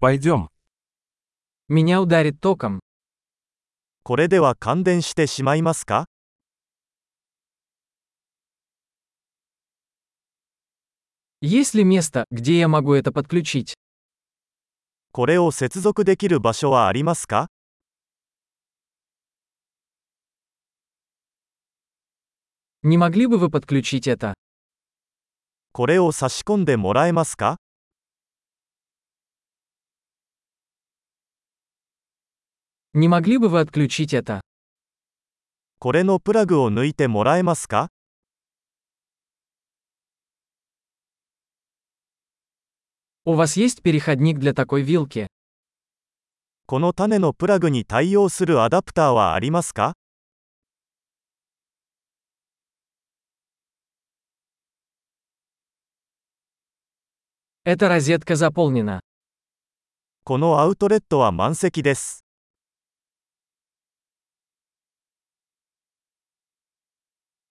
Пойдем. Меня ударит током. これでは感電してしまいますか Есть ли место, где я могу это подключить? これを接続できる場所はありますか Не могли бы вы подключить это? これを差し込んでもらえますか Не могли бы вы отключить это? これのプラグを抜いてもらえますか У вас есть переходник для такой вилки? この種のプラグに対応するアダプターはありますか Эта розетка заполнена. このアウトレットは満席です。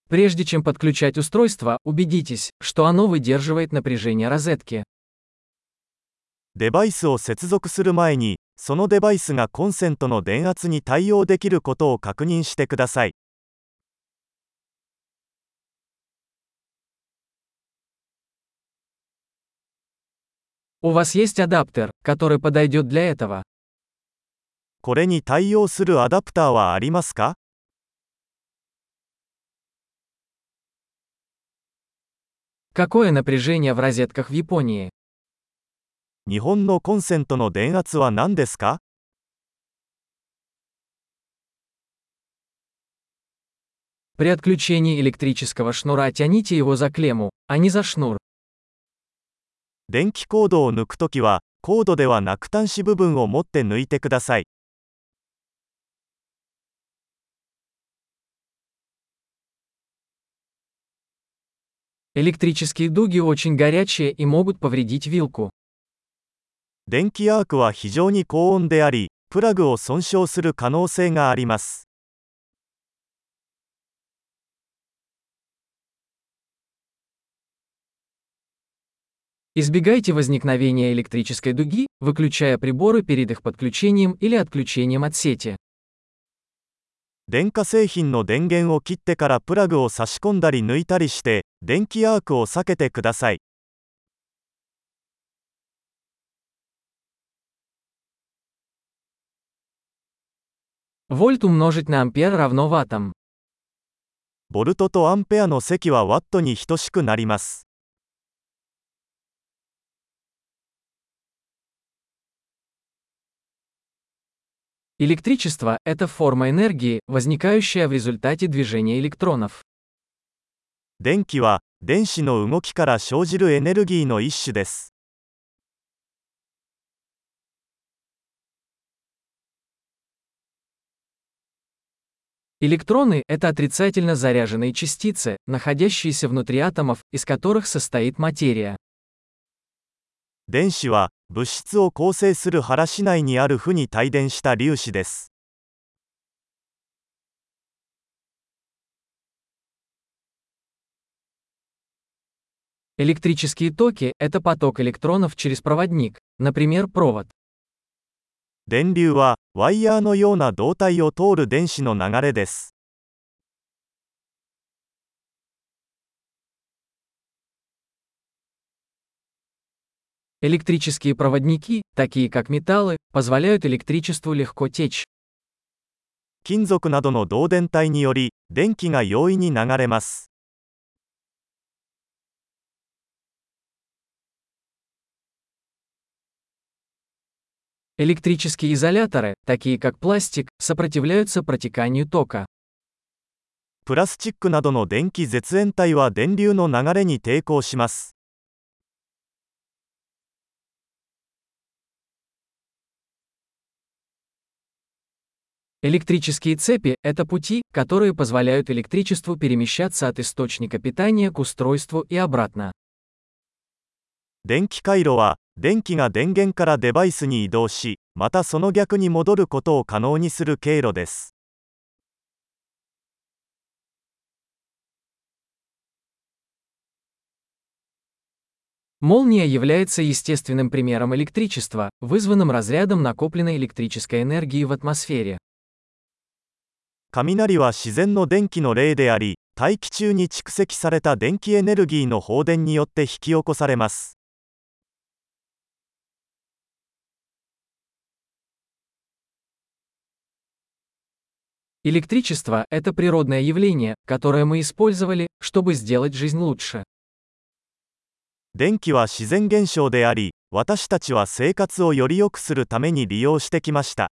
Прежде чем подключать устройство, убедитесь, что оно выдерживает напряжение розетки. デバイスを接続する前に、そのデバイスがコンセントの電圧に対応できることを確認してください。 У вас есть адаптер, который подойдет для этого? これに対応するアダプターはありますか Какое напряжение в розетках в Японии? 日本のコンセントの電圧は何ですか При отключении электрического шнура тяните его за клемму, а не за шнур. 電気コードを抜くときは、コードではなく端子部分を持って抜いてください。 Электрические дуги очень горячие и могут повредить вилку. 電気アークは非常に高温であり、プラグを損傷する可能性があります。 Избегайте возникновения электрической дуги, выключая приборы перед их подключением или отключением от сети. 電化製品の電源を切ってからプラグを差し込んだり抜いたりして電気アークを避けてくださいボルトとアンペアの積はワットに等しくなります。Электричество – это форма энергии, возникающая в результате движения электронов. 電気は、電子の動きから生じるエネルギーの一種です。 Электроны – это отрицательно заряженные частицы, находящиеся внутри атомов, из которых состоит материя. 電子は、 物質を構成する原子内にある負に帯電した粒子です。 Электрические токи – это поток электронов через проводник, например, провод. 電流は、ワイヤーのような導体を通る電子の流れです。 Электрические проводники, такие как металлы, позволяют электричеству легко течь. 金属などの導電体により、電気が容易に流れます。 Электрические изоляторы, такие как пластик, сопротивляются протеканию тока. プラスチックなどの電気絶縁体は電流の流れに抵抗します。 Электрические цепи – это пути, которые позволяют электричеству перемещаться от источника питания к устройству и обратно. 電気回路は、電気が電源からデバイスに移動し、またその逆に戻ることを可能にする経路です。 Молния является естественным примером электричества, вызванным разрядом накопленной электрической энергии в атмосфере. 雷は自然の電気の例であり大気中に蓄積された電気エネルギーの放電によって引き起こされます Электричество – это природное явление, которое мы использовали, чтобы сделать жизнь лучше. 電気は自然現象であり私たちは生活をより良くするために利用してきました